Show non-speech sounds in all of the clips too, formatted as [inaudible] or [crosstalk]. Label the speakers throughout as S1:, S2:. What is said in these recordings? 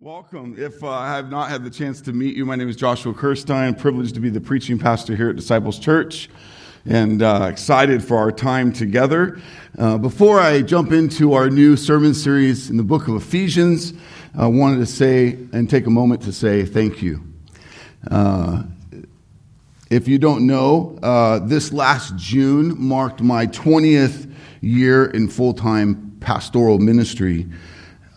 S1: Welcome. If uh, I have not had the chance to meet you, my name is Joshua Kirstein. Privileged to be the preaching pastor here at Disciples Church, and uh, excited for our time together. Uh, before I jump into our new sermon series in the book of Ephesians, I wanted to say and take a moment to say thank you. Uh, if you don't know, uh, this last June marked my 20th year in full time pastoral ministry.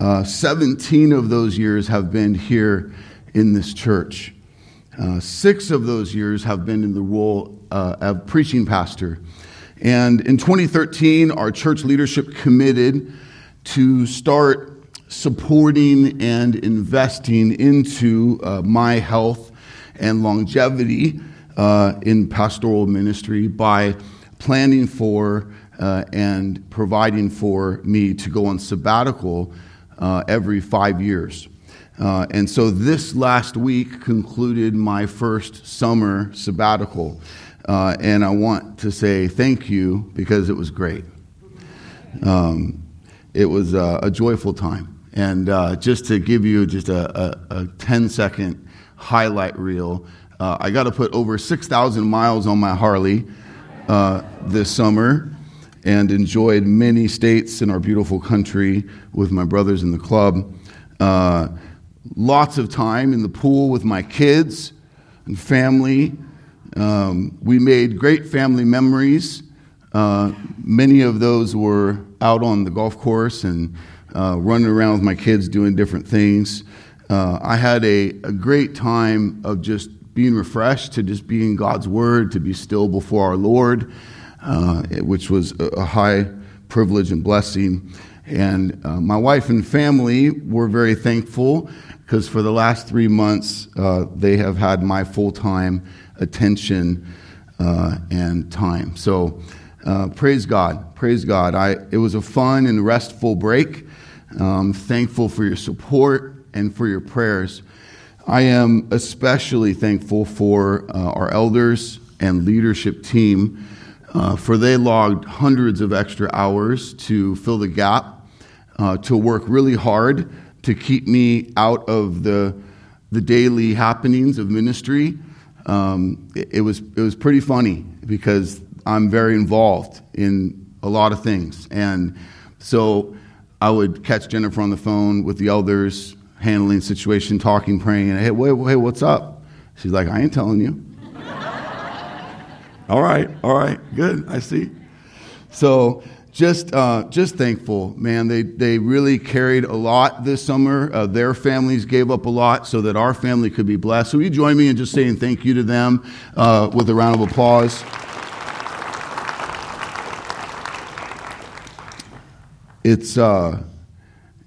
S1: Uh, 17 of those years have been here in this church. Uh, six of those years have been in the role uh, of preaching pastor. And in 2013, our church leadership committed to start supporting and investing into uh, my health and longevity uh, in pastoral ministry by planning for uh, and providing for me to go on sabbatical uh, every five years. Uh, and so this last week concluded my first summer sabbatical. Uh, and I want to say thank you because it was great. Um, it was uh, a joyful time. And uh, just to give you just a, a, a 10 second highlight reel, uh, I got to put over 6,000 miles on my Harley this summer and enjoyed many states in our beautiful country with my brothers in the club. Uh, lots of time in the pool with my kids and family. Um, we made great family memories. Uh, many of those were out on the golf course and uh, running around with my kids doing different things. Uh, I had a, a great time of just being refreshed, to just be in God's Word, to be still before our Lord uh, which was a high privilege and blessing. And uh, my wife and family were very thankful because for the last three months, uh, they have had my full time attention uh, and time. So uh, praise God. Praise God. I, it was a fun and restful break. I'm thankful for your support and for your prayers. I am especially thankful for uh, our elders and leadership team uh, for they logged hundreds of extra hours to fill the gap, uh, to work really hard to keep me out of the, the daily happenings of ministry. Um, it, it, was, it was pretty funny because I'm very involved in a lot of things. And so I would catch Jennifer on the phone with the elders, handling situation, talking, praying, and hey, wait, wait, what's up? She's like, I ain't telling you. All right, all right, good. I see. So just uh, just thankful, man. They they really carried a lot this summer. Uh, their families gave up a lot so that our family could be blessed. So you join me in just saying thank you to them uh, with a round of applause. It's uh,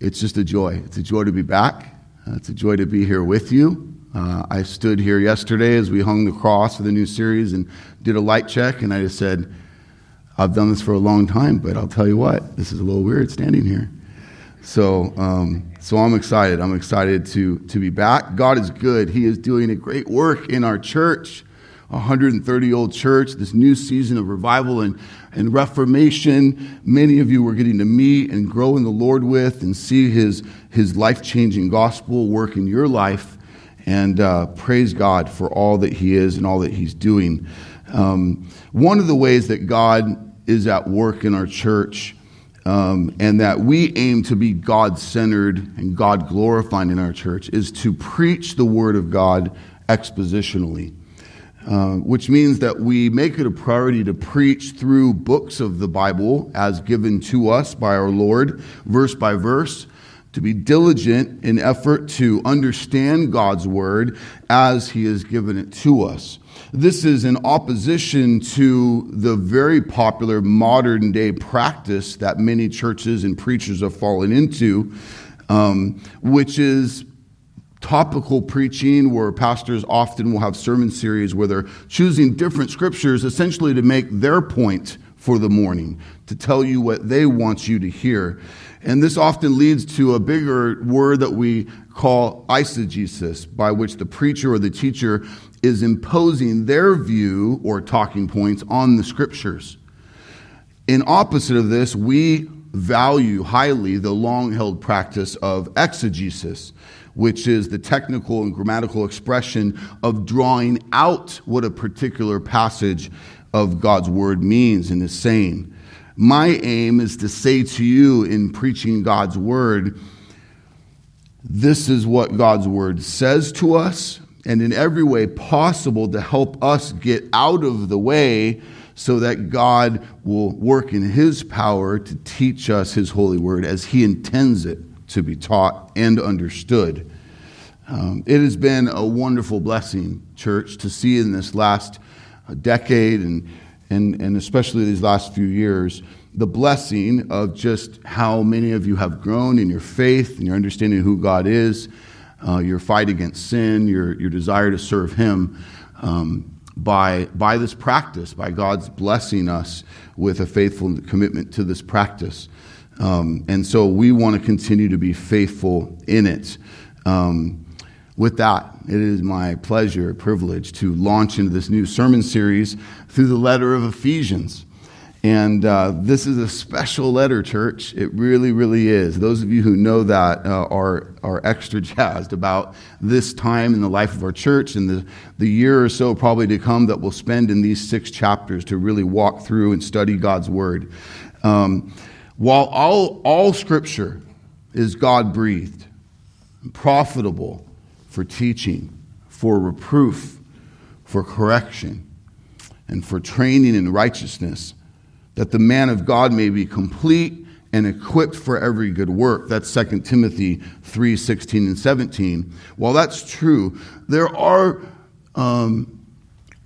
S1: it's just a joy. It's a joy to be back. Uh, it's a joy to be here with you. Uh, I stood here yesterday as we hung the cross for the new series and did a light check, and I just said, I've done this for a long time, but I'll tell you what, this is a little weird standing here. So, um, so I'm excited. I'm excited to, to be back. God is good. He is doing a great work in our church, a 130 old church, this new season of revival and, and reformation. Many of you were getting to meet and grow in the Lord with and see his, his life changing gospel work in your life and uh, praise God for all that He is and all that He's doing. Um, one of the ways that God is at work in our church um, and that we aim to be God centered and God glorifying in our church is to preach the Word of God expositionally. Uh, which means that we make it a priority to preach through books of the Bible as given to us by our Lord, verse by verse, to be diligent in effort to understand God's word as he has given it to us. This is in opposition to the very popular modern day practice that many churches and preachers have fallen into, um, which is topical preaching where pastors often will have sermon series where they're choosing different scriptures essentially to make their point for the morning, to tell you what they want you to hear. And this often leads to a bigger word that we call eisegesis, by which the preacher or the teacher is imposing their view or talking points on the scriptures. In opposite of this, we value highly the long held practice of exegesis, which is the technical and grammatical expression of drawing out what a particular passage of God's word means and is saying. My aim is to say to you in preaching God's word, this is what God's word says to us, and in every way possible to help us get out of the way so that God will work in his power to teach us his holy word as he intends it to be taught and understood. Um, it has been a wonderful blessing, church, to see in this last decade and, and, and especially these last few years the blessing of just how many of you have grown in your faith and your understanding of who God is, uh, your fight against sin, your, your desire to serve Him. Um, by, by this practice, by God's blessing us with a faithful commitment to this practice. Um, and so we want to continue to be faithful in it. Um, with that, it is my pleasure, privilege to launch into this new sermon series through the letter of Ephesians. And uh, this is a special letter, church. It really, really is. Those of you who know that uh, are, are extra [laughs] jazzed about this time in the life of our church and the, the year or so probably to come that we'll spend in these six chapters to really walk through and study God's Word. Um, while all, all Scripture is God breathed, profitable for teaching, for reproof, for correction, and for training in righteousness, that the man of God may be complete and equipped for every good work. That's 2 Timothy 3 16 and 17. While that's true, there are um,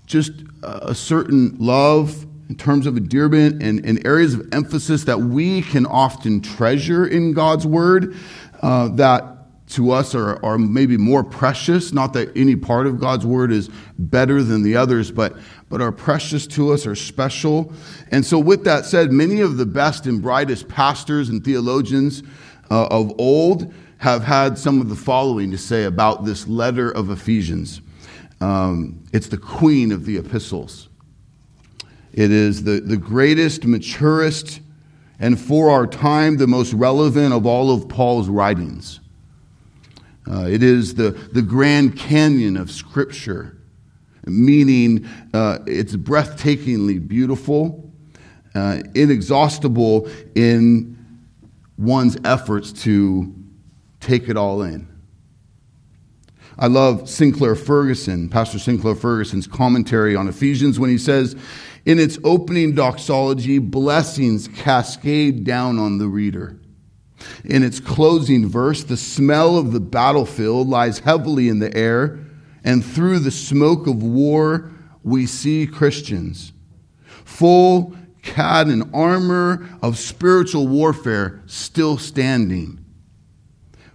S1: just a certain love in terms of endearment and, and, areas of emphasis that we can often treasure in God's Word uh, that to us are, are maybe more precious. Not that any part of God's Word is better than the others, but but are precious to us, are special. And so, with that said, many of the best and brightest pastors and theologians uh, of old have had some of the following to say about this letter of Ephesians. Um, it's the queen of the epistles. It is the, the greatest, maturest, and for our time, the most relevant of all of Paul's writings. Uh, it is the, the Grand Canyon of Scripture meaning uh, it's breathtakingly beautiful, uh, inexhaustible in one's efforts to take it all in. I love Sinclair Ferguson, Pastor Sinclair Ferguson's commentary on Ephesians when he says, in its opening doxology, blessings cascade down on the reader. In its closing verse, the smell of the battlefield lies heavily in the air and through the smoke of war, we see Christians, full clad in armor of spiritual warfare, still standing.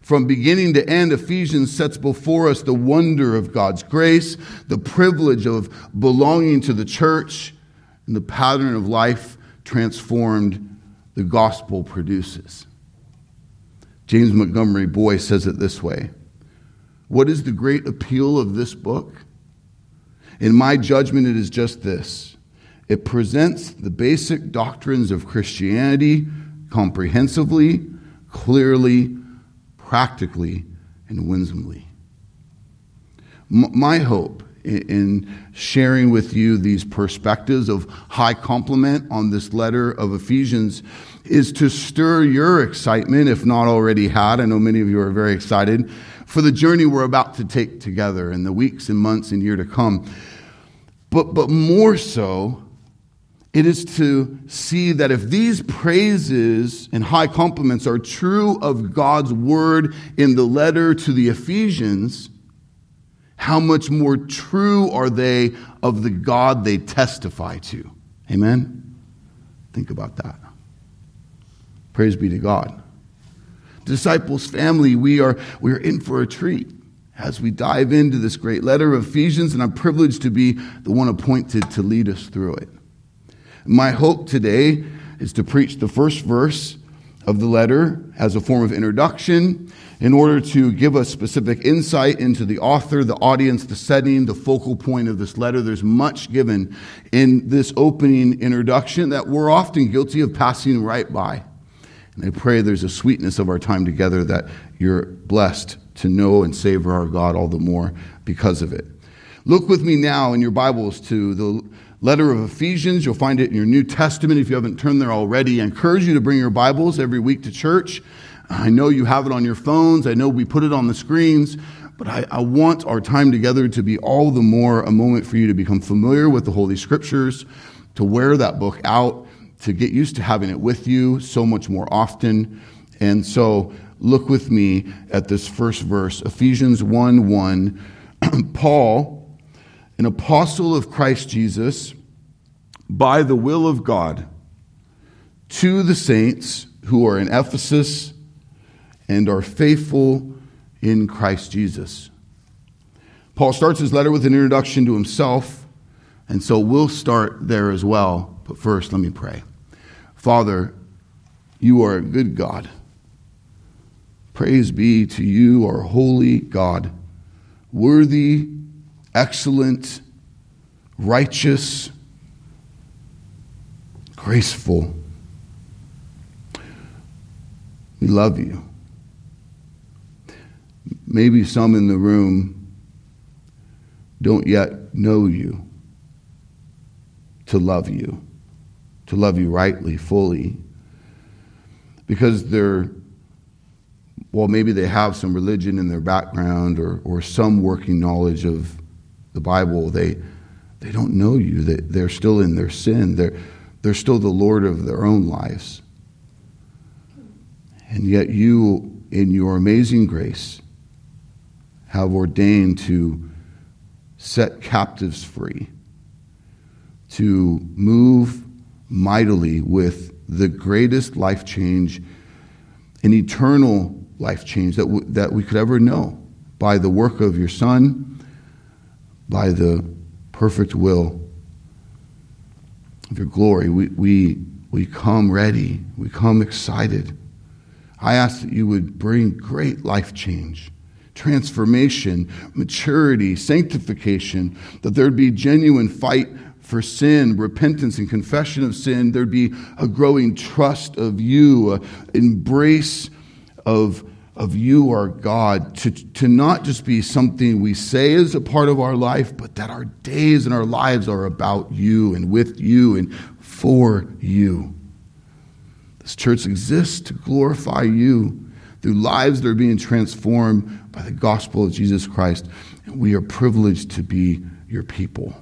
S1: From beginning to end, Ephesians sets before us the wonder of God's grace, the privilege of belonging to the church, and the pattern of life transformed the gospel produces. James Montgomery Boice says it this way what is the great appeal of this book? In my judgment, it is just this it presents the basic doctrines of Christianity comprehensively, clearly, practically, and winsomely. My hope in sharing with you these perspectives of high compliment on this letter of Ephesians is to stir your excitement, if not already had. I know many of you are very excited for the journey we're about to take together in the weeks and months and year to come. But, but more so, it is to see that if these praises and high compliments are true of God's word in the letter to the Ephesians, how much more true are they of the God they testify to? Amen? Think about that. Praise be to God disciples family, we are, we are in for a treat as we dive into this great letter of Ephesians, and I'm privileged to be the one appointed to lead us through it. My hope today is to preach the first verse of the letter as a form of introduction in order to give us specific insight into the author, the audience, the setting, the focal point of this letter. There's much given in this opening introduction that we're often guilty of passing right by And I pray there's a sweetness of our time together that you're blessed to know and savor our God all the more because of it. Look with me now in your Bibles to the letter of Ephesians. You'll find it in your New Testament if you haven't turned there already. I encourage you to bring your Bibles every week to church. I know you have it on your phones. I know we put it on the screens. But I, I, want our time together to be all the more a moment for you to become familiar with the Holy Scriptures, to wear that book out, to get used to having it with you so much more often. And so look with me at this first verse, Ephesians 1 1. [clears throat] Paul, an apostle of Christ Jesus, by the will of God, to the saints who are in Ephesus and are faithful in Christ Jesus. Paul starts his letter with an introduction to himself, and so we'll start there as well. But first, let me pray. Father, you are a good God. Praise be to you, our holy God, worthy, excellent, righteous, graceful. We love you maybe some in the room don't yet know you to love you, to love you rightly, fully, because they're, well, maybe they have some religion in their background or, or some working knowledge of the Bible. They, they don't know you, they, they're still in their sin, they're, they're still the Lord of their own lives. And yet, you, in your amazing grace, have ordained to set captives free, to move mightily with the greatest life change, an eternal life change that, w- that we could ever know by the work of your Son, by the perfect will of your glory. We, we, we come ready, we come excited. I ask that you would bring great life change transformation, maturity, sanctification, that there'd be genuine fight for sin, repentance, and confession of sin. There'd be a growing trust of you, an embrace of, of you, our God, to, to not just be something we say is a part of our life, but that our days and our lives are about you and with you and for you. This church exists to glorify you through lives that are being transformed by the gospel of Jesus Christ. And we are privileged to be your people.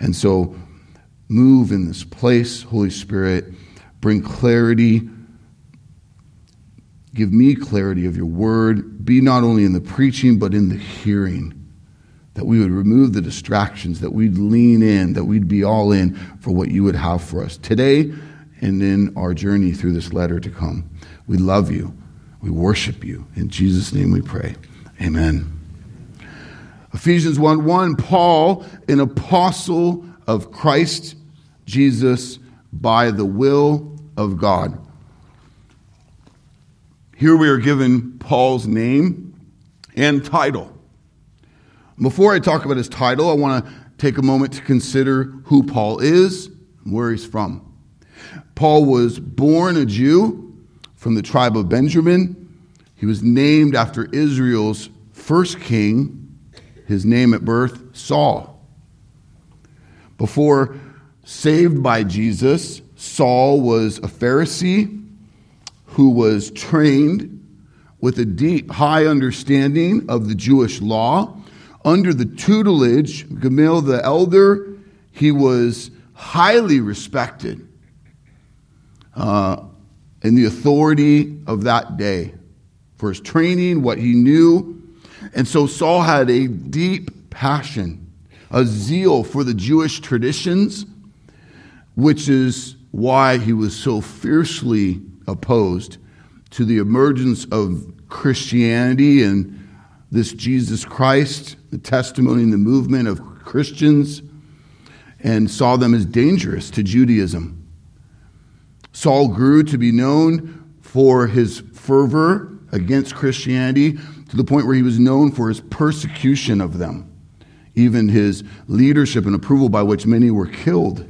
S1: And so, move in this place, Holy Spirit. Bring clarity. Give me clarity of your word. Be not only in the preaching, but in the hearing. That we would remove the distractions, that we'd lean in, that we'd be all in for what you would have for us today and in our journey through this letter to come. We love you. We worship you. In Jesus' name we pray. Amen. Ephesians 1 1, Paul, an apostle of Christ Jesus by the will of God. Here we are given Paul's name and title. Before I talk about his title, I want to take a moment to consider who Paul is and where he's from. Paul was born a Jew from the tribe of Benjamin. He was named after Israel's first king, his name at birth, Saul. Before saved by Jesus, Saul was a Pharisee who was trained with a deep, high understanding of the Jewish law. Under the tutelage of Gamaliel the elder, he was highly respected. Uh, in the authority of that day for his training, what he knew. And so Saul had a deep passion, a zeal for the Jewish traditions, which is why he was so fiercely opposed to the emergence of Christianity and this Jesus Christ, the testimony and the movement of Christians, and saw them as dangerous to Judaism. Saul grew to be known for his fervor against Christianity to the point where he was known for his persecution of them, even his leadership and approval by which many were killed.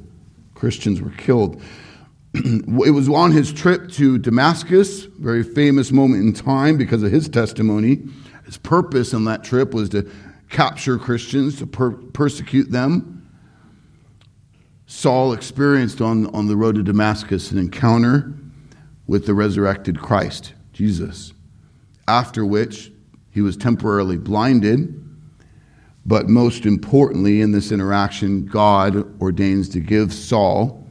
S1: Christians were killed. [clears throat] it was on his trip to Damascus, very famous moment in time because of his testimony. His purpose on that trip was to capture Christians, to per- persecute them. Saul experienced on, on the road to Damascus an encounter with the resurrected Christ, Jesus, after which he was temporarily blinded. But most importantly, in this interaction, God ordains to give Saul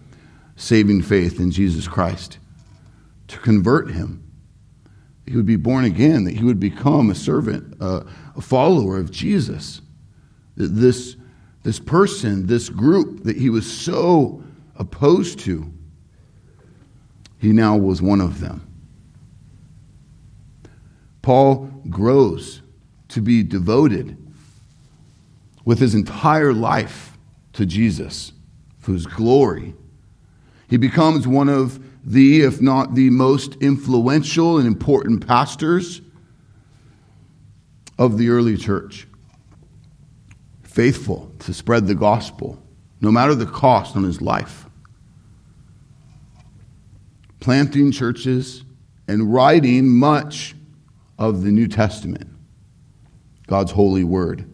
S1: saving faith in Jesus Christ, to convert him. He would be born again, that he would become a servant, a follower of Jesus. This, this person, this group that he was so opposed to, he now was one of them. Paul grows to be devoted with his entire life to Jesus, whose glory he becomes one of the, if not the most influential and important pastors of the early church. Faithful to spread the gospel, no matter the cost on his life. Planting churches and writing much of the New Testament, God's holy word.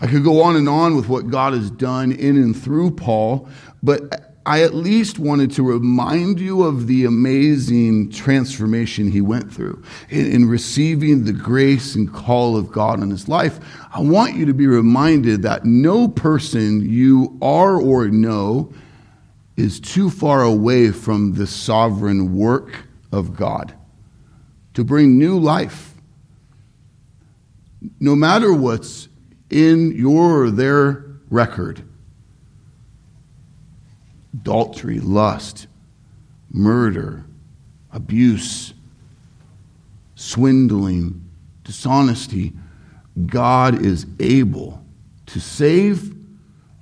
S1: I could go on and on with what God has done in and through Paul, but I at least wanted to remind you of the amazing transformation he went through in, in, receiving the grace and call of God in his life. I want you to be reminded that no person you are or know is too far away from the sovereign work of God to bring new life. No matter what's in your or their record adultery, lust, murder, abuse, swindling, dishonesty, God is able to save,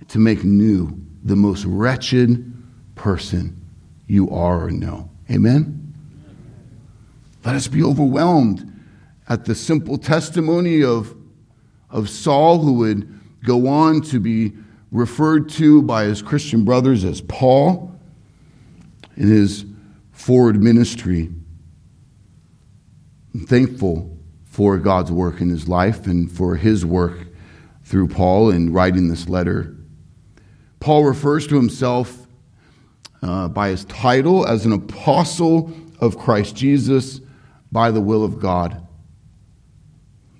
S1: to make new the most wretched person you are or know. Amen? Let us be overwhelmed at the simple testimony of, of Saul, who would go on to be referred to by his Christian brothers as Paul in his forward ministry. I'm thankful for God's work in his life and for his work through Paul in writing this letter. Paul refers to himself uh, by his title as an apostle of Christ Jesus by the will of God.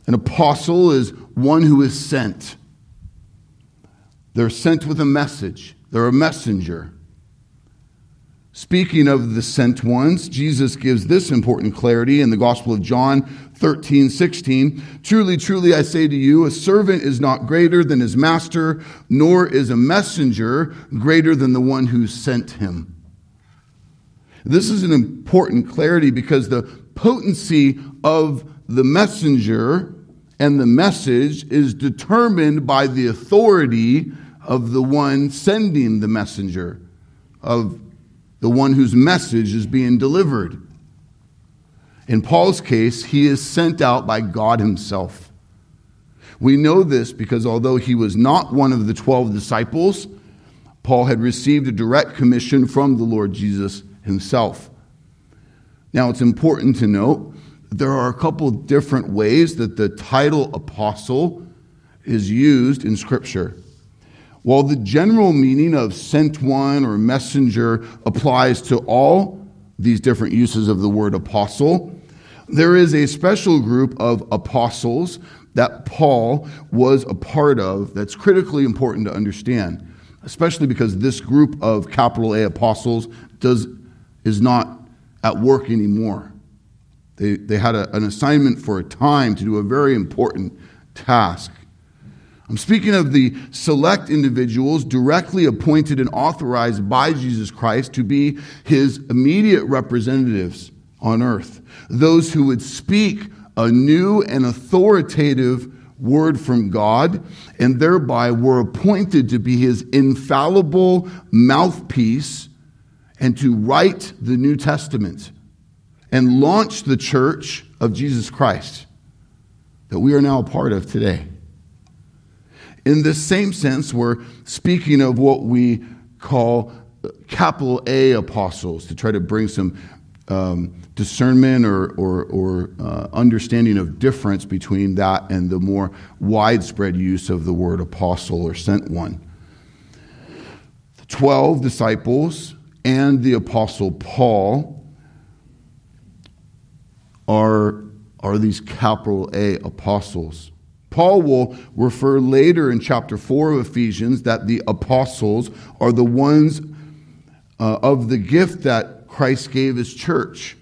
S1: An apostle is one who is sent. They're sent with a message, they're a messenger. Speaking of the sent ones, Jesus gives this important clarity in the Gospel of John 13, 16. Truly, truly, I say to you, a servant is not greater than his master, nor is a messenger greater than the one who sent him. This is an important clarity because the potency of the messenger and the message is determined by the authority of the one sending the messenger, of the one whose message is being delivered. In Paul's case, he is sent out by God himself. We know this because although he was not one of the 12 disciples, Paul had received a direct commission from the Lord Jesus himself. Now, it's important to note there are a couple different ways that the title apostle is used in Scripture. While the general meaning of sent one or messenger applies to all these different uses of the word apostle, there is a special group of apostles that Paul was a part of that's critically important to understand, especially because this group of capital A apostles does, is not at work anymore. They, they had a, an assignment for a time to do a very important task. I'm speaking of the select individuals directly appointed and authorized by Jesus Christ to be his immediate representatives on earth. Those who would speak a new and authoritative word from God and thereby were appointed to be his infallible mouthpiece and to write the New Testament and launch the church of Jesus Christ that we are now a part of today. In this same sense, we're speaking of what we call capital A apostles to try to bring some um, discernment or, or, or uh, understanding of difference between that and the more widespread use of the word apostle or sent one. The 12 disciples and the apostle Paul are, are these capital A apostles. Paul will refer later in chapter 4 of Ephesians that the apostles are the ones uh, of the gift that Christ gave his church.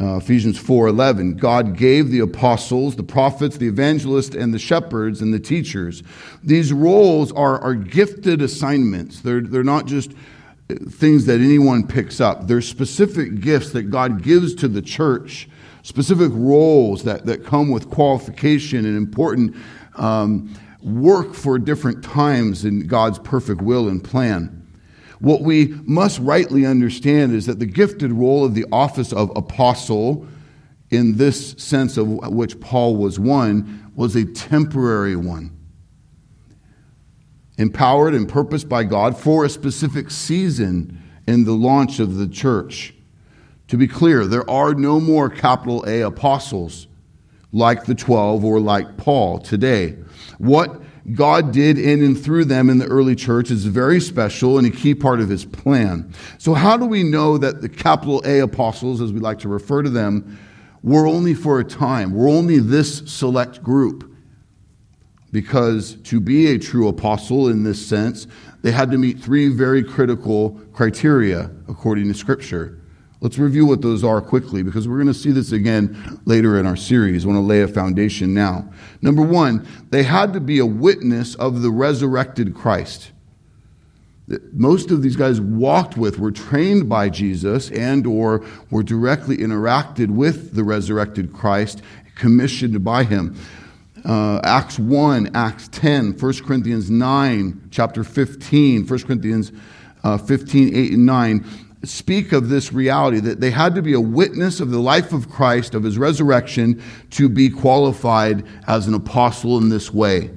S1: Uh, Ephesians 4:11 God gave the apostles, the prophets, the evangelists and the shepherds and the teachers. These roles are, are gifted assignments. They're, they're not just things that anyone picks up. They're specific gifts that God gives to the church specific roles that, that come with qualification and important um, work for different times in God's perfect will and plan. What we must rightly understand is that the gifted role of the office of apostle, in this sense of which Paul was one, was a temporary one. Empowered and purposed by God for a specific season in the launch of the church. To be clear, there are no more capital A apostles like the 12 or like Paul today. What God did in and through them in the early church is very special and a key part of his plan. So, how do we know that the capital A apostles, as we like to refer to them, were only for a time? We're only this select group. Because to be a true apostle in this sense, they had to meet three very critical criteria according to Scripture. Let's review what those are quickly because we're going to see this again later in our series. I want to lay a foundation now. Number one, they had to be a witness of the resurrected Christ. Most of these guys walked with, were trained by Jesus, and or were directly interacted with the resurrected Christ, commissioned by him. Uh, Acts 1, Acts 10, 1 Corinthians 9, chapter 15, 1 Corinthians uh, 15, 8, and 9 speak of this reality that they had to be a witness of the life of Christ, of his resurrection, to be qualified as an apostle in this way.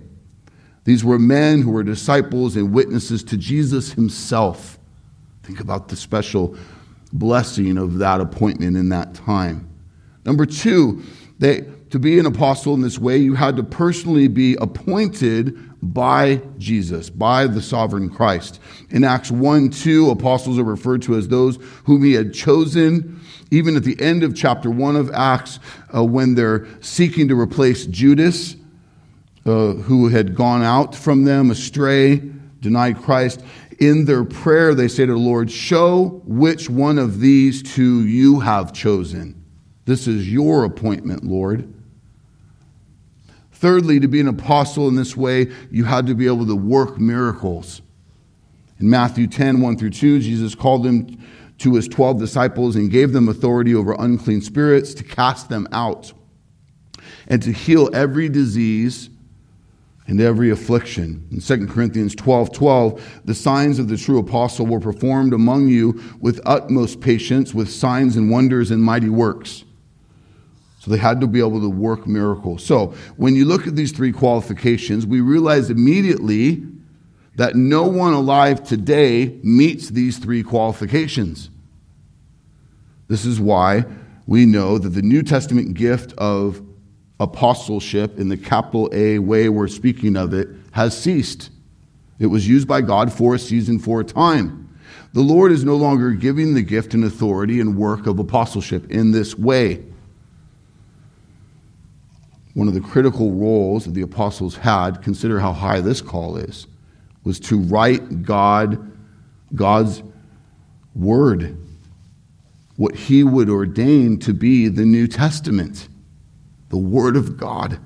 S1: These were men who were disciples and witnesses to Jesus himself. Think about the special blessing of that appointment in that time. Number two, they, to be an apostle in this way, you had to personally be appointed by Jesus, by the sovereign Christ. In Acts 1 2, apostles are referred to as those whom he had chosen. Even at the end of chapter 1 of Acts, uh, when they're seeking to replace Judas, uh, who had gone out from them astray, denied Christ, in their prayer they say to the Lord, Show which one of these two you have chosen. This is your appointment, Lord. Thirdly, to be an apostle in this way, you had to be able to work miracles. In Matthew 10, 1 through 2, Jesus called them to his 12 disciples and gave them authority over unclean spirits to cast them out and to heal every disease and every affliction. In 2 Corinthians 12 12, the signs of the true apostle were performed among you with utmost patience, with signs and wonders and mighty works. So they had to be able to work miracles. So when you look at these three qualifications, we realize immediately that no one alive today meets these three qualifications. This is why we know that the New Testament gift of apostleship, in the capital A way we're speaking of it, has ceased. It was used by God for a season, for a time. The Lord is no longer giving the gift and authority and work of apostleship in this way one of the critical roles that the apostles had, consider how high this call is, was to write God, God's word, what he would ordain to be the New Testament, the word of God.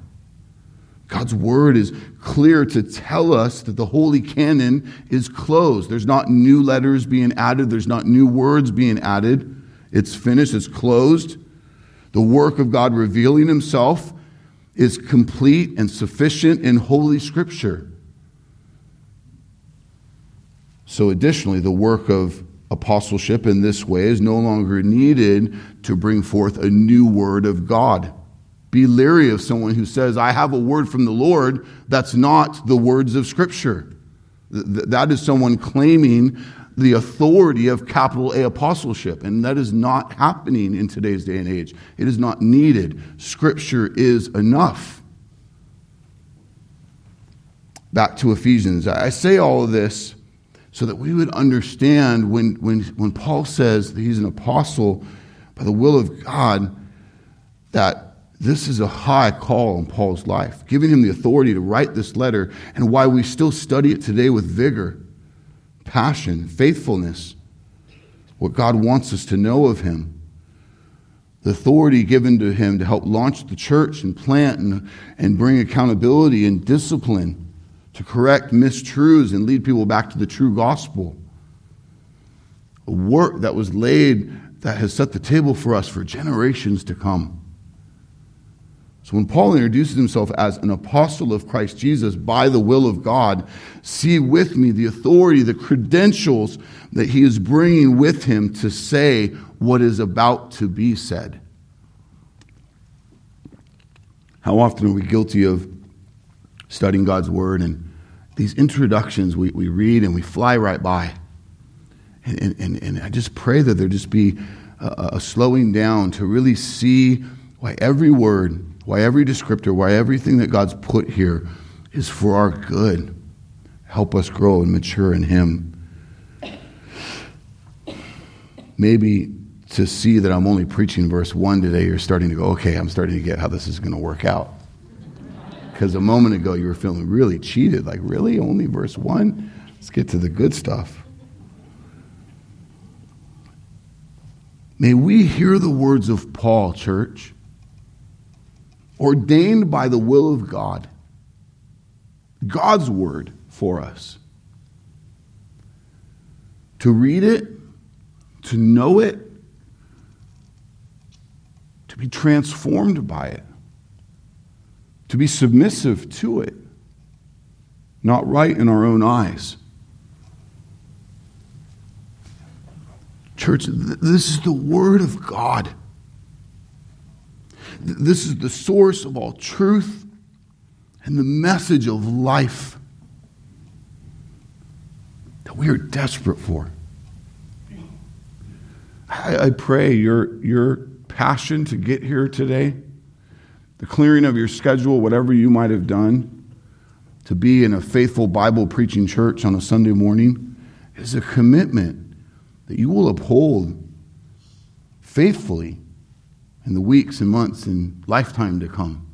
S1: God's word is clear to tell us that the holy canon is closed. There's not new letters being added, there's not new words being added. It's finished, it's closed. The work of God revealing himself is complete and sufficient in Holy Scripture. So, additionally, the work of apostleship in this way is no longer needed to bring forth a new word of God. Be leery of someone who says, I have a word from the Lord that's not the words of Scripture. That is someone claiming the authority of capital A apostleship. And that is not happening in today's day and age. It is not needed. Scripture is enough. Back to Ephesians. I say all of this so that we would understand when, when, when Paul says that he's an apostle by the will of God, that this is a high call on Paul's life, giving him the authority to write this letter, and why we still study it today with vigor passion, faithfulness, what God wants us to know of Him. The authority given to Him to help launch the church and plant and, and bring accountability and discipline to correct mistruths and lead people back to the true gospel. A work that was laid that has set the table for us for generations to come. So when Paul introduces himself as an apostle of Christ Jesus by the will of God, see with me the authority, the credentials that he is bringing with him to say what is about to be said. How often are we guilty of studying God's word and these introductions we, we read and we fly right by? And, and, and I just pray that there just be a, a slowing down to really see why every word why every descriptor, why everything that God's put here is for our good. Help us grow and mature in Him. Maybe to see that I'm only preaching verse 1 today, you're starting to go, okay, I'm starting to get how this is going to work out. Because a moment ago you were feeling really cheated. Like, really? Only verse 1? Let's get to the good stuff. May we hear the words of Paul, church ordained by the will of God, God's word for us. To read it, to know it, to be transformed by it, to be submissive to it, not right in our own eyes. Church, this is the Word of God. This is the source of all truth and the message of life that we are desperate for. I, I pray your, your passion to get here today, the clearing of your schedule, whatever you might have done, to be in a faithful Bible preaching church on a Sunday morning, is a commitment that you will uphold faithfully in the weeks and months and lifetime to come.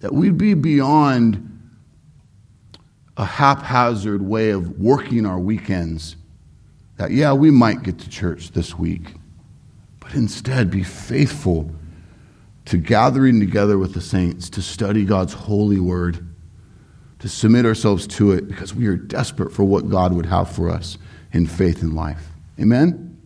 S1: That we'd be beyond a haphazard way of working our weekends. That, yeah, we might get to church this week, but instead be faithful to gathering together with the saints to study God's holy word, to submit ourselves to it because we are desperate for what God would have for us in faith and life. Amen?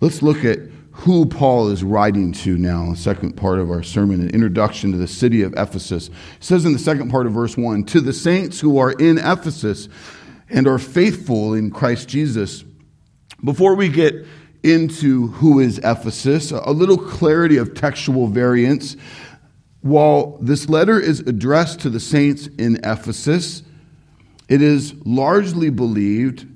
S1: Let's look at who Paul is writing to now, the second part of our sermon, an introduction to the city of Ephesus. It says in the second part of verse 1 To the saints who are in Ephesus and are faithful in Christ Jesus. Before we get into who is Ephesus, a little clarity of textual variance. While this letter is addressed to the saints in Ephesus, it is largely believed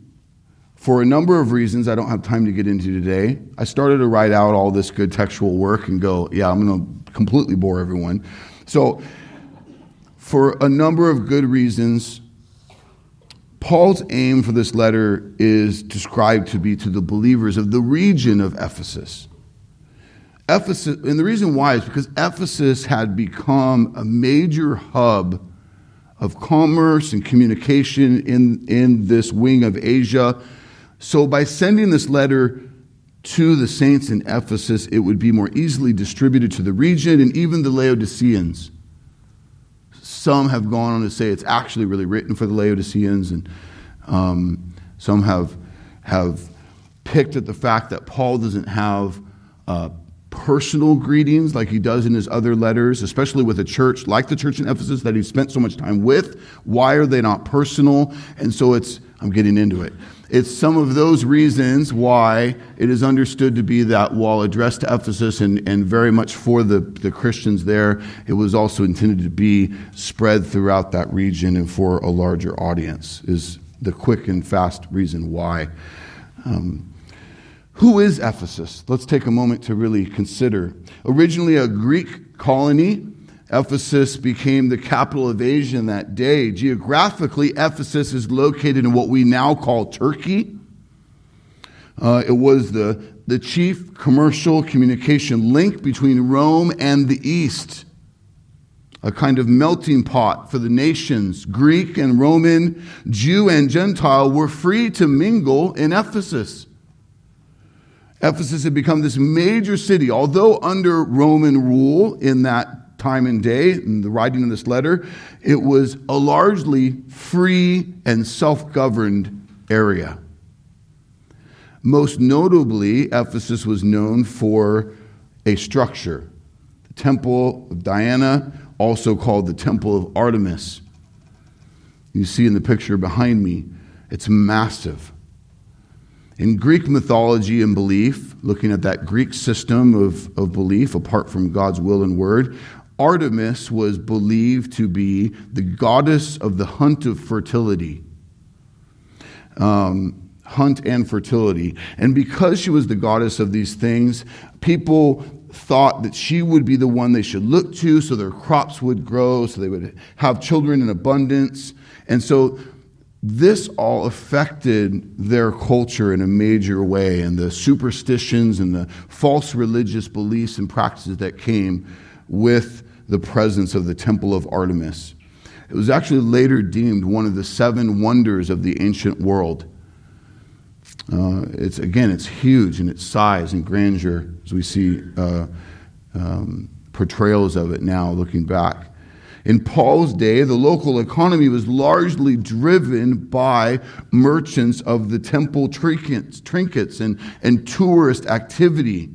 S1: for a number of reasons I don't have time to get into today. I started to write out all this good textual work and go, yeah, I'm going to completely bore everyone. So, for a number of good reasons, Paul's aim for this letter is described to be to the believers of the region of Ephesus. Ephesus, and the reason why is because Ephesus had become a major hub of commerce and communication in, in this wing of Asia so, by sending this letter to the saints in Ephesus, it would be more easily distributed to the region and even the Laodiceans. Some have gone on to say it's actually really written for the Laodiceans, and um, some have, have picked at the fact that Paul doesn't have uh, personal greetings like he does in his other letters, especially with a church like the church in Ephesus that he spent so much time with. Why are they not personal? And so it's, I'm getting into it. It's some of those reasons why it is understood to be that while addressed to Ephesus and, and very much for the, the Christians there, it was also intended to be spread throughout that region and for a larger audience, is the quick and fast reason why. Um, who is Ephesus? Let's take a moment to really consider. Originally a Greek colony, Ephesus became the capital of Asia in that day. Geographically, Ephesus is located in what we now call Turkey. Uh, it was the, the chief commercial communication link between Rome and the East, a kind of melting pot for the nations. Greek and Roman, Jew and Gentile were free to mingle in Ephesus. Ephesus had become this major city, although under Roman rule in that time and day, in the writing of this letter, it was a largely free and self governed area. Most notably, Ephesus was known for a structure, the Temple of Diana, also called the Temple of Artemis. You see in the picture behind me, it's massive. In Greek mythology and belief, looking at that Greek system of, of belief apart from God's will and word, Artemis was believed to be the goddess of the hunt of fertility. Um, hunt and fertility. And because she was the goddess of these things, people thought that she would be the one they should look to so their crops would grow, so they would have children in abundance. And so this all affected their culture in a major way, and the superstitions and the false religious beliefs and practices that came with the presence of the Temple of Artemis. It was actually later deemed one of the seven wonders of the ancient world. Uh, it's again, it's huge in its size and grandeur as we see uh, um, portrayals of it now looking back. In Paul's day, the local economy was largely driven by merchants of the temple trinkets, trinkets and, and tourist activity.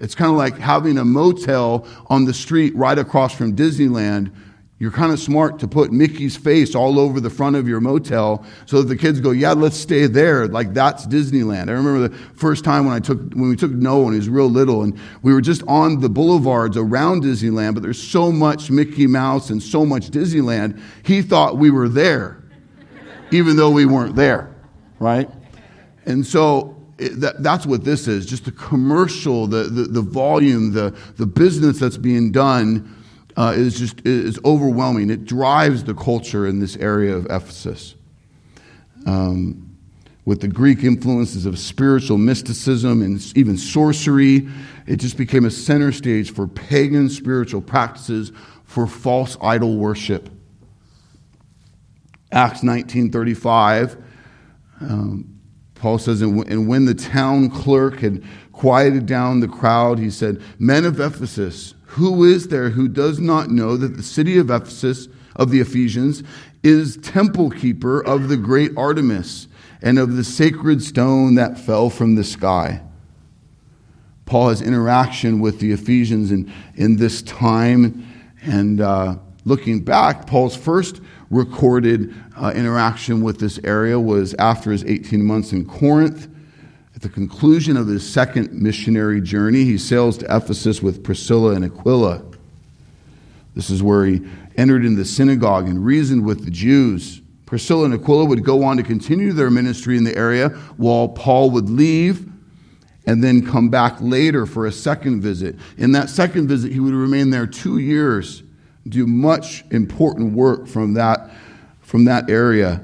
S1: It's kind of like having a motel on the street right across from Disneyland you're kind of smart to put Mickey's face all over the front of your motel so that the kids go, yeah, let's stay there. Like that's Disneyland. I remember the first time when I took, when we took Noah when he was real little and we were just on the boulevards around Disneyland, but there's so much Mickey Mouse and so much Disneyland. He thought we were there, even though we weren't there, right? And so that, that's what this is just the commercial, the, the, the volume, the, the business that's being done uh, is just is overwhelming. It drives the culture in this area of Ephesus. Um, with the Greek influences of spiritual mysticism and even sorcery, it just became a center stage for pagan spiritual practices for false idol worship. Acts 19:35, um, Paul says, and when the town clerk had quieted down the crowd, he said, Men of Ephesus, who is there who does not know that the city of Ephesus, of the Ephesians, is temple keeper of the great Artemis and of the sacred stone that fell from the sky? Paul has interaction with the Ephesians in, in this time. And uh, looking back, Paul's first recorded uh, interaction with this area was after his 18 months in Corinth At the conclusion of his second missionary journey, he sails to Ephesus with Priscilla and Aquila. This is where he entered in the synagogue and reasoned with the Jews. Priscilla and Aquila would go on to continue their ministry in the area while Paul would leave and then come back later for a second visit. In that second visit, he would remain there two years, do much important work from that, from that area.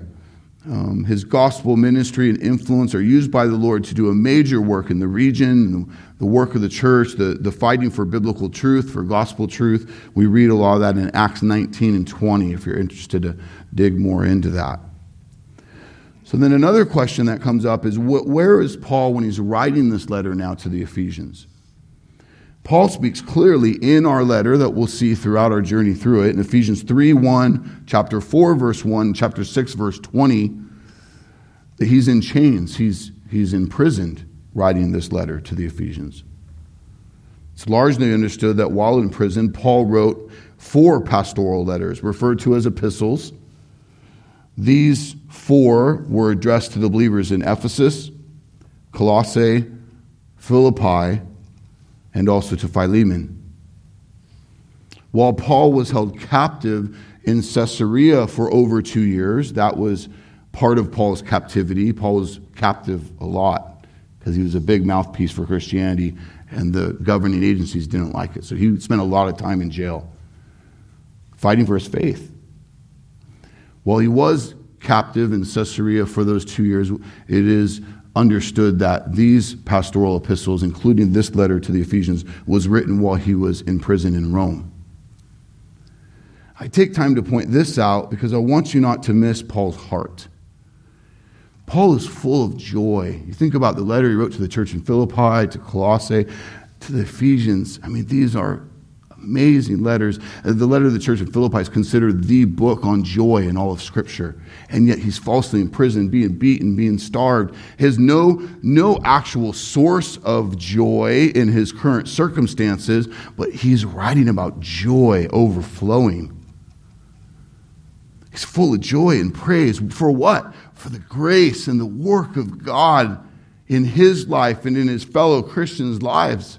S1: Um, his gospel ministry and influence are used by the Lord to do a major work in the region, the work of the church, the, the fighting for biblical truth, for gospel truth. We read a lot of that in Acts 19 and 20 if you're interested to dig more into that. So then another question that comes up is where is Paul when he's writing this letter now to the Ephesians? Paul speaks clearly in our letter that we'll see throughout our journey through it in Ephesians 3 1, chapter 4, verse 1, chapter 6, verse 20, that he's in chains, he's, he's imprisoned, writing this letter to the Ephesians. It's largely understood that while in prison, Paul wrote four pastoral letters, referred to as epistles. These four were addressed to the believers in Ephesus, Colossae, Philippi, and also to Philemon. While Paul was held captive in Caesarea for over two years, that was part of Paul's captivity. Paul was captive a lot because he was a big mouthpiece for Christianity, and the governing agencies didn't like it. So he spent a lot of time in jail fighting for his faith. While he was captive in Caesarea for those two years, it is understood that these pastoral epistles, including this letter to the Ephesians, was written while he was in prison in Rome. I take time to point this out because I want you not to miss Paul's heart. Paul is full of joy. You think about the letter he wrote to the church in Philippi, to Colossae, to the Ephesians. I mean, these are amazing letters. Uh, the letter to the church in Philippi is considered the book on joy in all of Scripture. And yet he's falsely imprisoned, being beaten, being starved. He has no, no actual source of joy in his current circumstances, but he's writing about joy overflowing. He's full of joy and praise. For what? for the grace and the work of God in his life and in his fellow Christians' lives.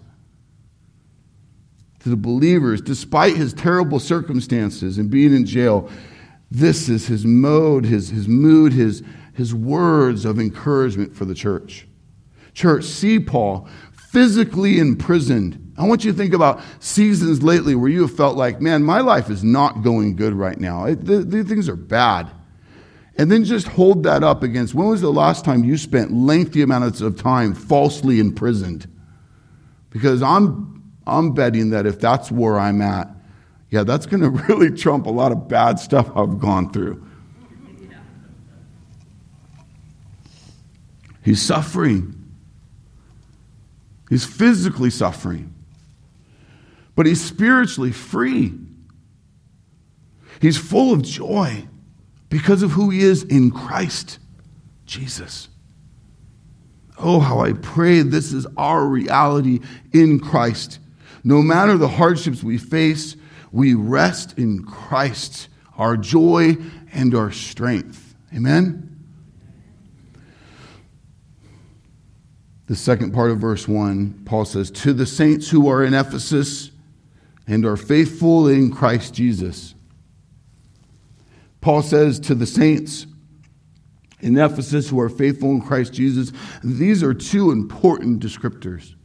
S1: To the believers, despite his terrible circumstances and being in jail, this is his mode, his, his mood, his, his words of encouragement for the church. Church, see Paul physically imprisoned. I want you to think about seasons lately where you have felt like, man, my life is not going good right now. It, the, the things are bad. And then just hold that up against when was the last time you spent lengthy amounts of time falsely imprisoned? Because I'm, I'm betting that if that's where I'm at, yeah, that's going [laughs] to really trump a lot of bad stuff I've gone through. He's suffering. He's physically suffering. But he's spiritually free. He's full of joy because of who he is in Christ Jesus. Oh, how I pray this is our reality in Christ. No matter the hardships we face, we rest in Christ, our joy and our strength. Amen? The second part of verse 1, Paul says, To the saints who are in Ephesus and are faithful in Christ Jesus. Paul says to the saints in Ephesus who are faithful in Christ Jesus, these are two important descriptors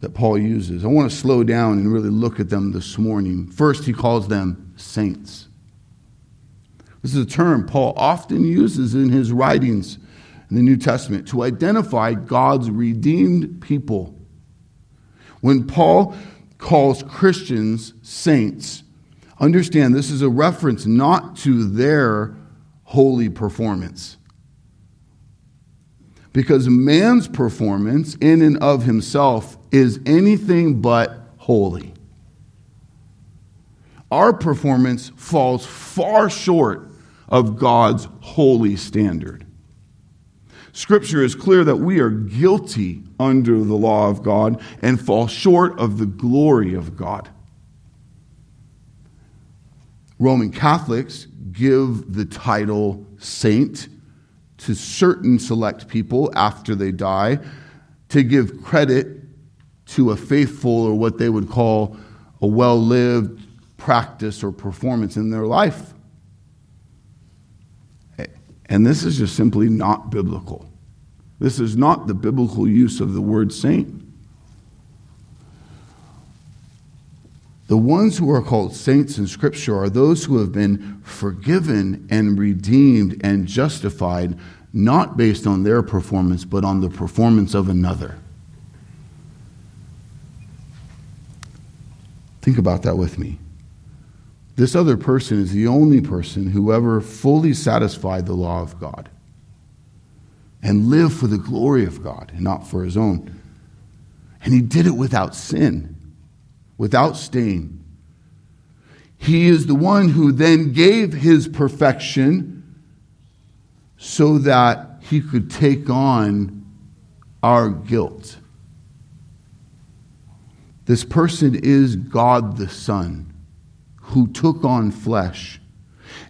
S1: that Paul uses. I want to slow down and really look at them this morning. First, he calls them saints. This is a term Paul often uses in his writings in the New Testament to identify God's redeemed people. When Paul calls Christians saints, Understand this is a reference not to their holy performance. Because man's performance, in and of himself, is anything but holy. Our performance falls far short of God's holy standard. Scripture is clear that we are guilty under the law of God and fall short of the glory of God. Roman Catholics give the title saint to certain select people after they die to give credit to a faithful or what they would call a well lived practice or performance in their life. And this is just simply not biblical. This is not the biblical use of the word saint. The ones who are called saints in Scripture are those who have been forgiven and redeemed and justified, not based on their performance, but on the performance of another. Think about that with me. This other person is the only person who ever fully satisfied the law of God and lived for the glory of God and not for his own. And he did it without sin without stain. He is the one who then gave his perfection so that he could take on our guilt. This person is God the Son who took on flesh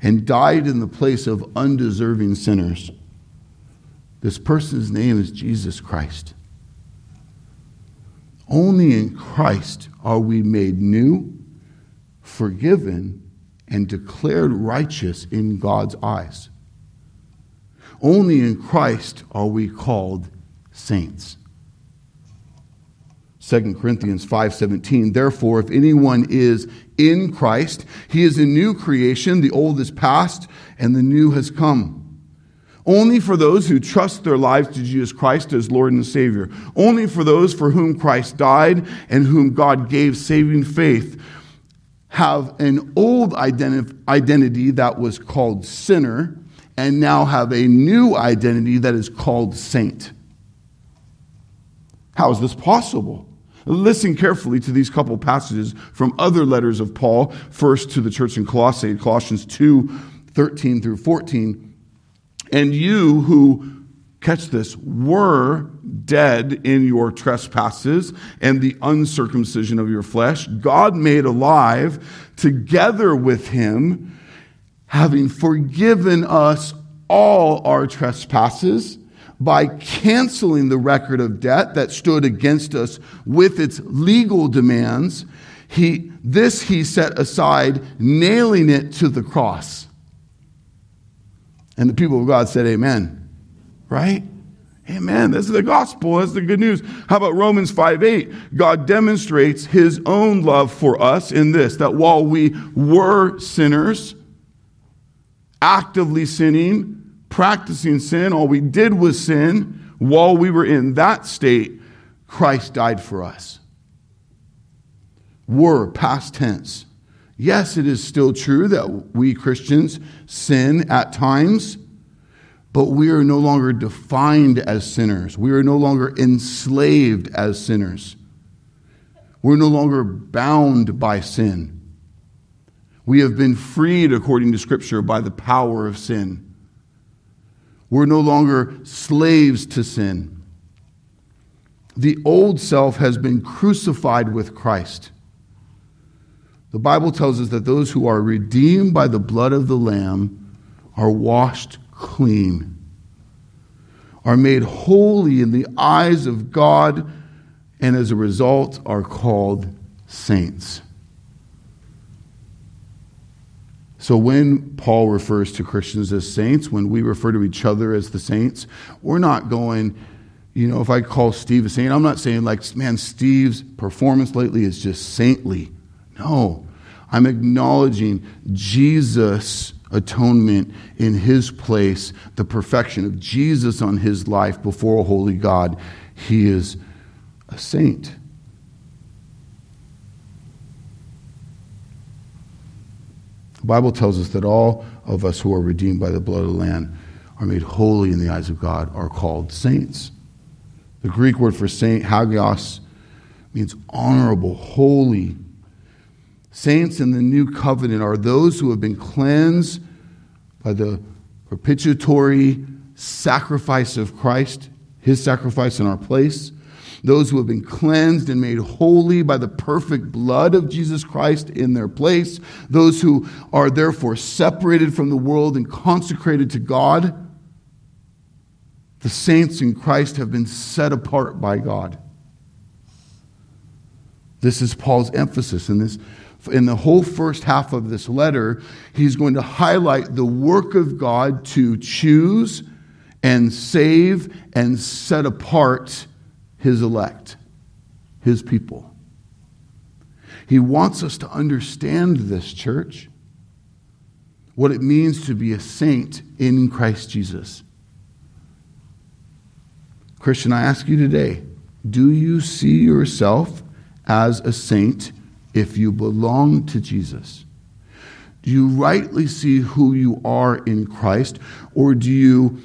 S1: and died in the place of undeserving sinners. This person's name is Jesus Christ. Only in Christ are we made new, forgiven, and declared righteous in God's eyes. Only in Christ are we called saints. 2 Corinthians 5:17 Therefore if anyone is in Christ he is a new creation. The old is past and the new has come. Only for those who trust their lives to Jesus Christ as Lord and Savior. Only for those for whom Christ died and whom God gave saving faith have an old identity that was called sinner and now have a new identity that is called saint. How is this possible? Listen carefully to these couple passages from other letters of Paul, first to the church in Colossae, Colossians 2 13 through 14. And you who, catch this, were dead in your trespasses and the uncircumcision of your flesh, God made alive together with him, having forgiven us all our trespasses by canceling the record of debt that stood against us with its legal demands. He, this he set aside, nailing it to the cross. And the people of God said, Amen. Right? Amen. This is the gospel. That's the good news. How about Romans 5 8? God demonstrates his own love for us in this that while we were sinners, actively sinning, practicing sin, all we did was sin, while we were in that state, Christ died for us. Were, past tense. Yes, it is still true that we Christians sin at times, but we are no longer defined as sinners. We are no longer enslaved as sinners. We're no longer bound by sin. We have been freed, according to Scripture, by the power of sin. We're no longer slaves to sin. The old self has been crucified with Christ. The Bible tells us that those who are redeemed by the blood of the Lamb are washed clean, are made holy in the eyes of God, and as a result are called saints. So when Paul refers to Christians as saints, when we refer to each other as the saints, we're not going, you know, if I call Steve a saint, I'm not saying like, man, Steve's performance lately is just saintly. No. I'm acknowledging Jesus' atonement in his place, the perfection of Jesus on his life before a holy God. He is a saint. The Bible tells us that all of us who are redeemed by the blood of the Lamb are made holy in the eyes of God, are called saints. The Greek word for saint, hagios, means honorable, holy. Saints in the new covenant are those who have been cleansed by the propitiatory sacrifice of Christ, his sacrifice in our place those who have been cleansed and made holy by the perfect blood of Jesus Christ in their place, those who are therefore separated from the world and consecrated to God. The saints in Christ have been set apart by God. This is Paul's emphasis in this in the whole first half of this letter, he's going to highlight the work of God to choose and save and set apart his elect, his people. He wants us to understand this, church, what it means to be a saint in Christ Jesus. Christian, I ask you today do you see yourself as a saint if you belong to Jesus? Do you rightly see who you are in Christ, or do you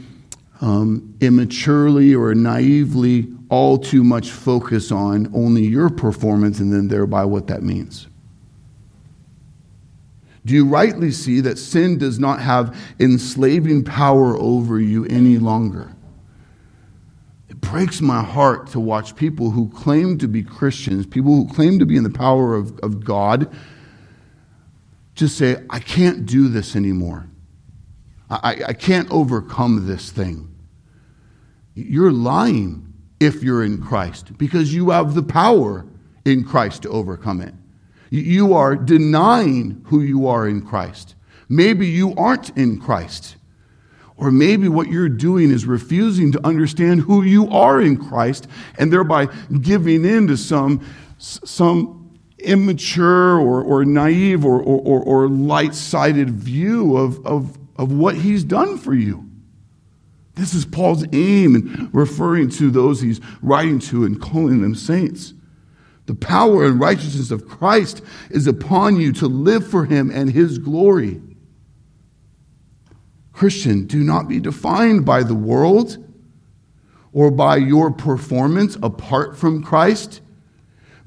S1: um, immaturely or naively all too much focus on only your performance and then thereby what that means? Do you rightly see that sin does not have enslaving power over you any longer? It breaks my heart to watch people who claim to be Christians, people who claim to be in the power of, of God, just say, I can't do this anymore. I, I can't overcome this thing. You're lying if you're in Christ because you have the power in Christ to overcome it. You are denying who you are in Christ. Maybe you aren't in Christ. Or maybe what you're doing is refusing to understand who you are in Christ and thereby giving in to some, some immature or, or naive or, or, or light sided view of, of, of what he's done for you. This is Paul's aim in referring to those he's writing to and calling them saints. The power and righteousness of Christ is upon you to live for him and his glory. Christian, do not be defined by the world or by your performance apart from Christ.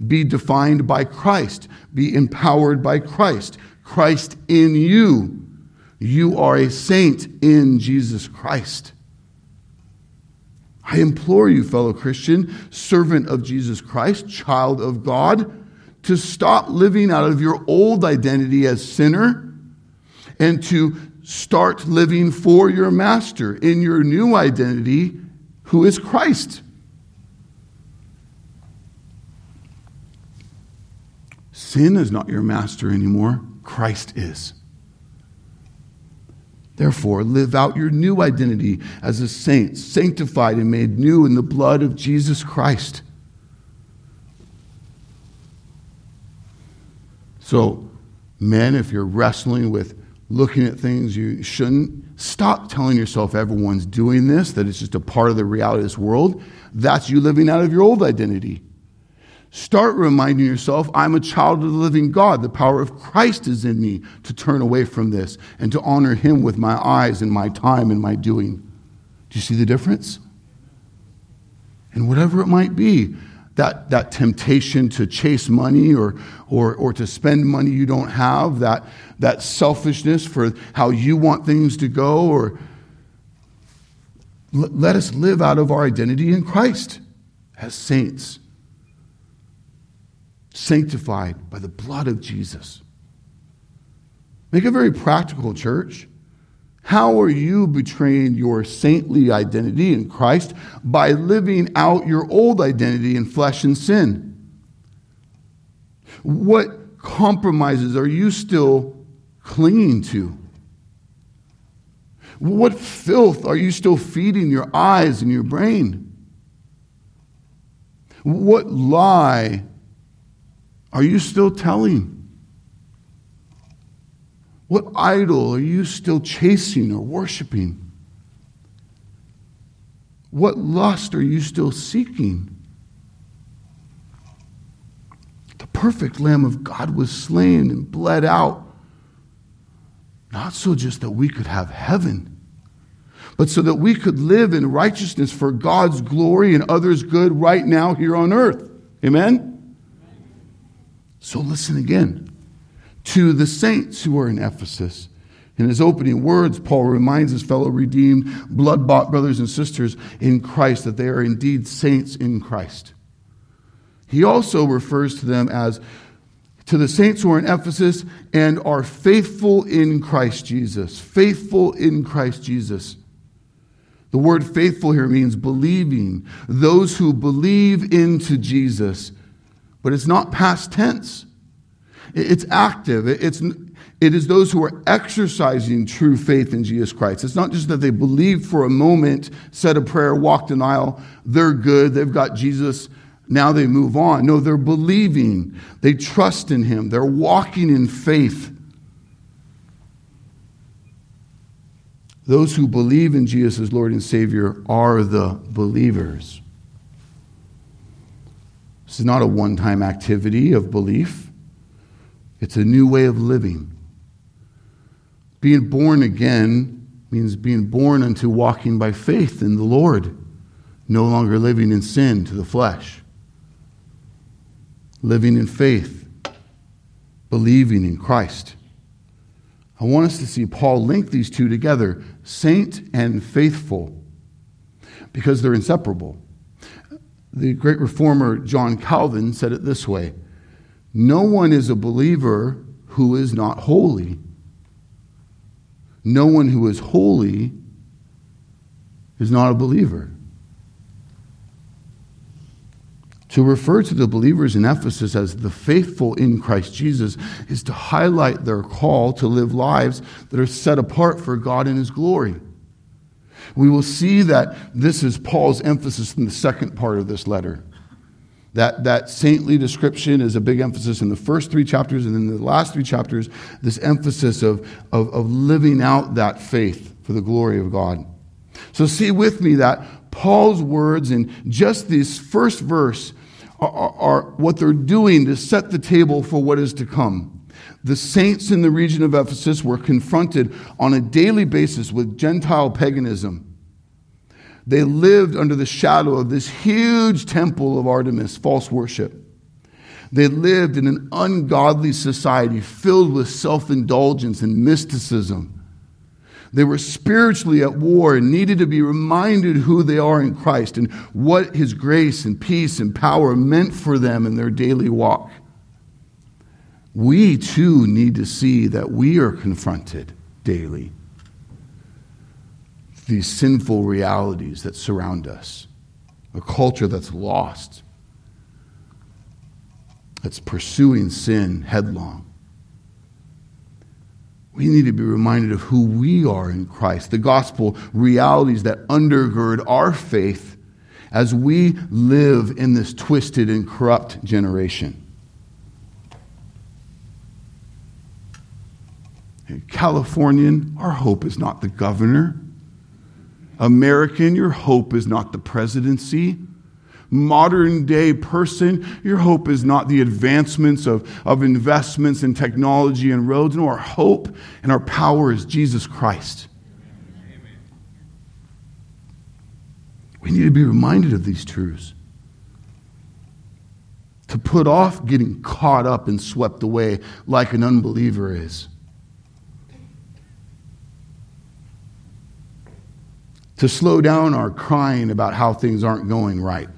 S1: Be defined by Christ. Be empowered by Christ. Christ in you. You are a saint in Jesus Christ. I implore you, fellow Christian, servant of Jesus Christ, child of God, to stop living out of your old identity as sinner and to start living for your master in your new identity, who is Christ. Sin is not your master anymore, Christ is. Therefore, live out your new identity as a saint, sanctified and made new in the blood of Jesus Christ. So, men, if you're wrestling with looking at things you shouldn't. Stop telling yourself everyone's doing this, that it's just a part of the reality of this world. That's you living out of your old identity. Start reminding yourself, I'm a child of the living God. The power of Christ is in me to turn away from this and to honor Him with my eyes and my time and my doing. Do you see the difference? And whatever it might be, that, that temptation to chase money or, or, or to spend money you don't have, that, that selfishness for how you want things to go, or let us live out of our identity in Christ as saints, sanctified by the blood of Jesus. Make a very practical church. How are you betraying your saintly identity in Christ? By living out your old identity in flesh and sin. What compromises are you still clinging to? What filth are you still feeding your eyes and your brain? What lie are you still telling? What idol are you still chasing or worshiping? What lust are you still seeking? The perfect Lamb of God was slain and bled out, not so just that we could have heaven, but so that we could live in righteousness for God's glory and others' good right now here on earth. Amen? So listen again to the saints who are in Ephesus. In his opening words, Paul reminds his fellow redeemed, blood bought brothers and sisters in Christ that they are indeed saints in Christ. He also refers to them as to the saints who are in Ephesus and are faithful in Christ Jesus. Faithful in Christ Jesus. The word faithful here means believing, those who believe into Jesus. But it's not past tense. It's active. It's, it is those who are exercising true faith in Jesus Christ. It's not just that they believed for a moment, said a prayer, walked an aisle, they're good, they've got Jesus, now they move on. No, they're believing, they trust in Him, they're walking in faith. Those who believe in Jesus as Lord and Savior are the believers. This is not a one time activity of belief. It's a new way of living. Being born again means being born unto walking by faith in the Lord, no longer living in sin to the flesh. Living in faith, believing in Christ. I want us to see Paul link these two together saint and faithful because they're inseparable. The great reformer John Calvin said it this way no one is a believer who is not holy. No one who is holy is not a believer. To refer to the believers in Ephesus as the faithful in Christ Jesus is to highlight their call to live lives that are set apart for God and His glory. We will see that this is Paul's emphasis in the second part of this letter. That, that saintly description is a big emphasis in the first three chapters, and in the last three chapters, this emphasis of, of, of living out that faith for the glory of God. So, see with me that Paul's words in just this first verse are, are, are what they're doing to set the table for what is to come. The saints in the region of Ephesus were confronted on a daily basis with Gentile paganism. They lived under the shadow of this huge temple of Artemis, false worship. They lived in an ungodly society filled with self indulgence and mysticism. They were spiritually at war and needed to be reminded who they are in Christ and what His grace and peace and power meant for them in their daily walk we too need to see that we are confronted daily. These sinful realities that surround us, a culture that's lost, that's pursuing sin headlong. We need to be reminded of who we are in Christ, the gospel realities that undergird our faith as we live in this twisted and corrupt generation. Californian, our hope is not the governor. American, your hope is not the presidency. Modern day person, your hope is not the advancements of, of investments in technology and roads. No, our hope and our power is Jesus Christ. Amen. We need to be reminded of these truths. To put off getting caught up and swept away like an unbeliever is. To slow down our crying about how things aren't going right,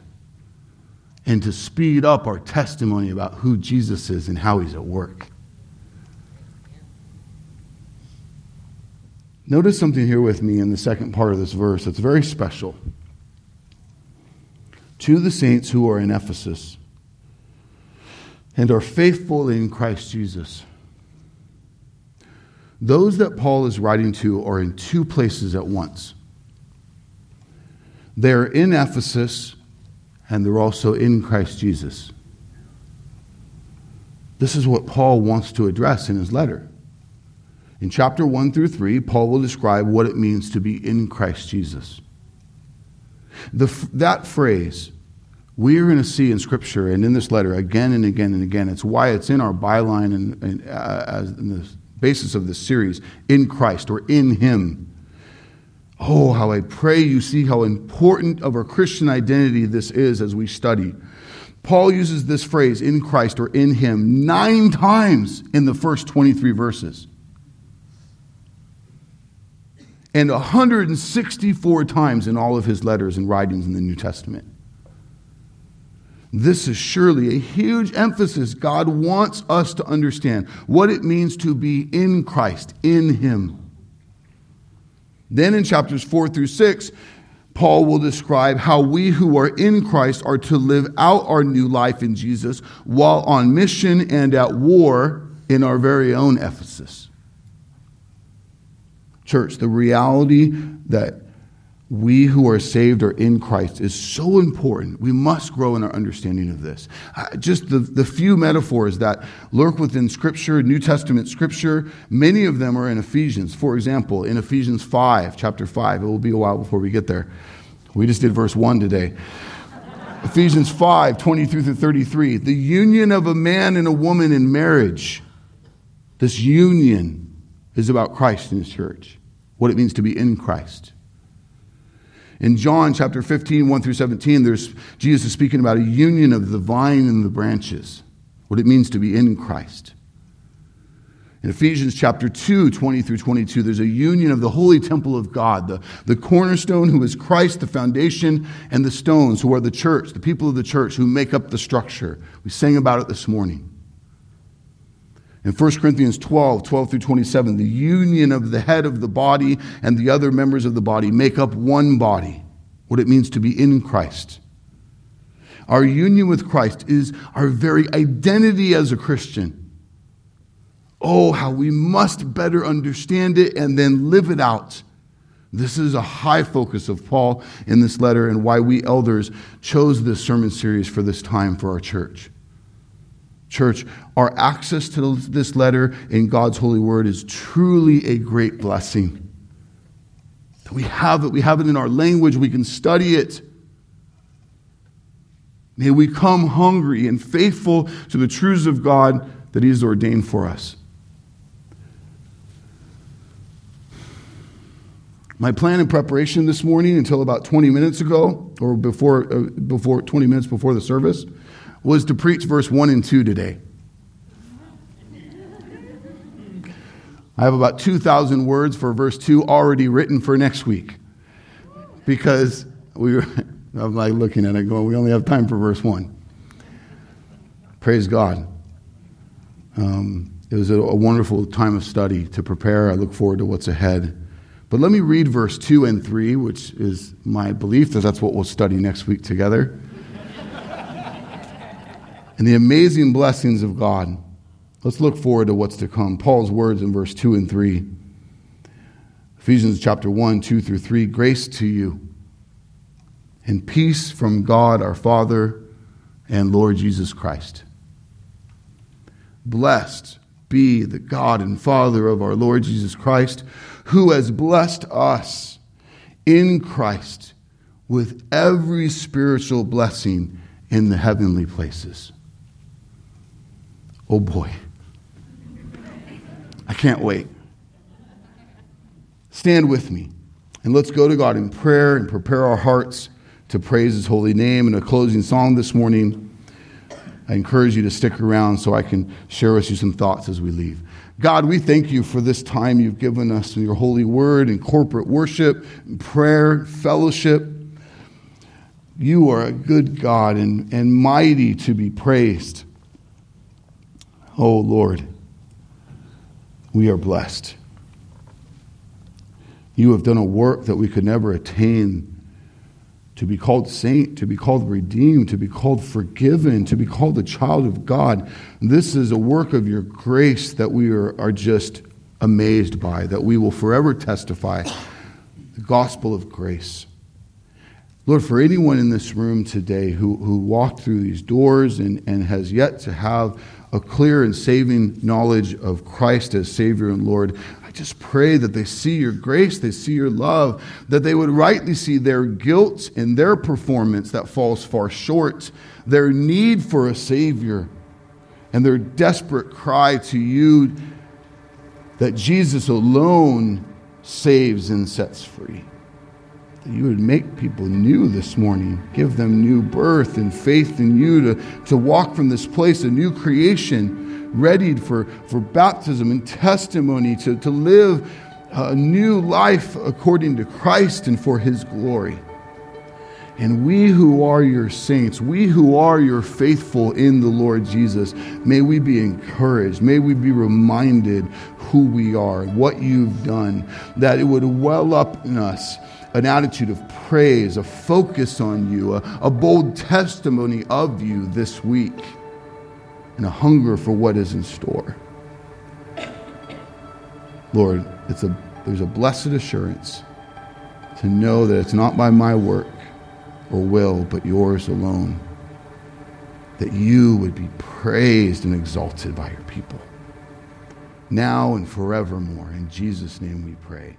S1: and to speed up our testimony about who Jesus is and how he's at work. Notice something here with me in the second part of this verse that's very special. To the saints who are in Ephesus and are faithful in Christ Jesus. Those that Paul is writing to are in two places at once. They're in Ephesus and they're also in Christ Jesus. This is what Paul wants to address in his letter. In chapter 1 through 3, Paul will describe what it means to be in Christ Jesus. The, that phrase, we are going to see in Scripture and in this letter again and again and again. It's why it's in our byline and, and uh, as in the basis of this series, in Christ or in Him. Oh, how I pray you see how important of our Christian identity this is as we study. Paul uses this phrase, in Christ or in Him, nine times in the first 23 verses. And 164 times in all of his letters and writings in the New Testament. This is surely a huge emphasis. God wants us to understand what it means to be in Christ, in Him. Then in chapters 4 through 6, Paul will describe how we who are in Christ are to live out our new life in Jesus while on mission and at war in our very own Ephesus. Church, the reality that we who are saved are in Christ is so important. We must grow in our understanding of this. Uh, just the, the few metaphors that lurk within Scripture, New Testament Scripture, many of them are in Ephesians. For example, in Ephesians 5, chapter 5, it will be a while before we get there. We just did verse 1 today. Ephesians 5, 23 through 33. The union of a man and a woman in marriage. This union is about Christ and His church, what it means to be in Christ. In John chapter 15, 1 through 17, there's Jesus is speaking about a union of the vine and the branches, what it means to be in Christ. In Ephesians chapter 2, 20 through 22, there's a union of the holy temple of God, the, the cornerstone who is Christ, the foundation, and the stones who are the church, the people of the church who make up the structure. We sang about it this morning. In 1 Corinthians 12, 12 through 27, the union of the head of the body and the other members of the body make up one body, what it means to be in Christ. Our union with Christ is our very identity as a Christian. Oh, how we must better understand it and then live it out This is a high focus of Paul in this letter and why we elders chose this sermon series for this time for our church. Church, our access to this letter in God's holy word is truly a great blessing. We have it, we have it in our language, we can study it. May we come hungry and faithful to the truths of God that He has ordained for us. My plan in preparation this morning until about 20 minutes ago, or before, uh, before 20 minutes before the service, was to preach verse 1 and 2 today. I have about 2,000 words for verse 2 already written for next week. Because we were, [laughs] I'm like looking at it going, we only have time for verse 1. Praise God. Um, it was a, a wonderful time of study to prepare. I look forward to what's ahead. But let me read verse 2 and 3, which is my belief that that's what we'll study next week together. And the amazing blessings of God. Let's look forward to what's to come. Paul's words in verse 2 and 3. Ephesians chapter 1, 2 through 3. Grace to you and peace from God our Father and Lord Jesus Christ. Blessed be the God and Father of our Lord Jesus Christ who has blessed us in Christ with every spiritual blessing in the heavenly places. Oh boy. I can't wait. Stand with me and let's go to God in prayer and prepare our hearts to praise His holy name. In a closing song this morning, I encourage you to stick around so I can share with you some thoughts as we leave. God, we thank you for this time you've given us in your holy word and corporate worship, and prayer, fellowship. You are a good God and, and mighty to be praised. Oh Lord, we are blessed. You have done a work that we could never attain to be called saint, to be called redeemed, to be called forgiven, to be called a child of God. This is a work of your grace that we are, are just amazed by, that we will forever testify the gospel of grace. Lord, for anyone in this room today who, who walked through these doors and, and has yet to have a clear and saving knowledge of Christ as Savior and Lord, I just pray that they see your grace, they see your love, that they would rightly see their guilt in their performance that falls far short, their need for a Savior, and their desperate cry to you that Jesus alone saves and sets free. You would make people new this morning, give them new birth and faith in you to, to walk from this place, a new creation readied for, for baptism and testimony to, to live a new life according to Christ and for his glory. And we who are your saints, we who are your faithful in the Lord Jesus, may we be encouraged. May we be reminded who we are, what you've done, that it would well up in us an attitude of praise, a focus on you, a, a bold testimony of you this week and a hunger for what is in store. Lord, it's a, there's a blessed assurance to know that it's not by my work or will, but yours alone, that you would be praised and exalted by your people, now and forevermore. In Jesus' name we pray.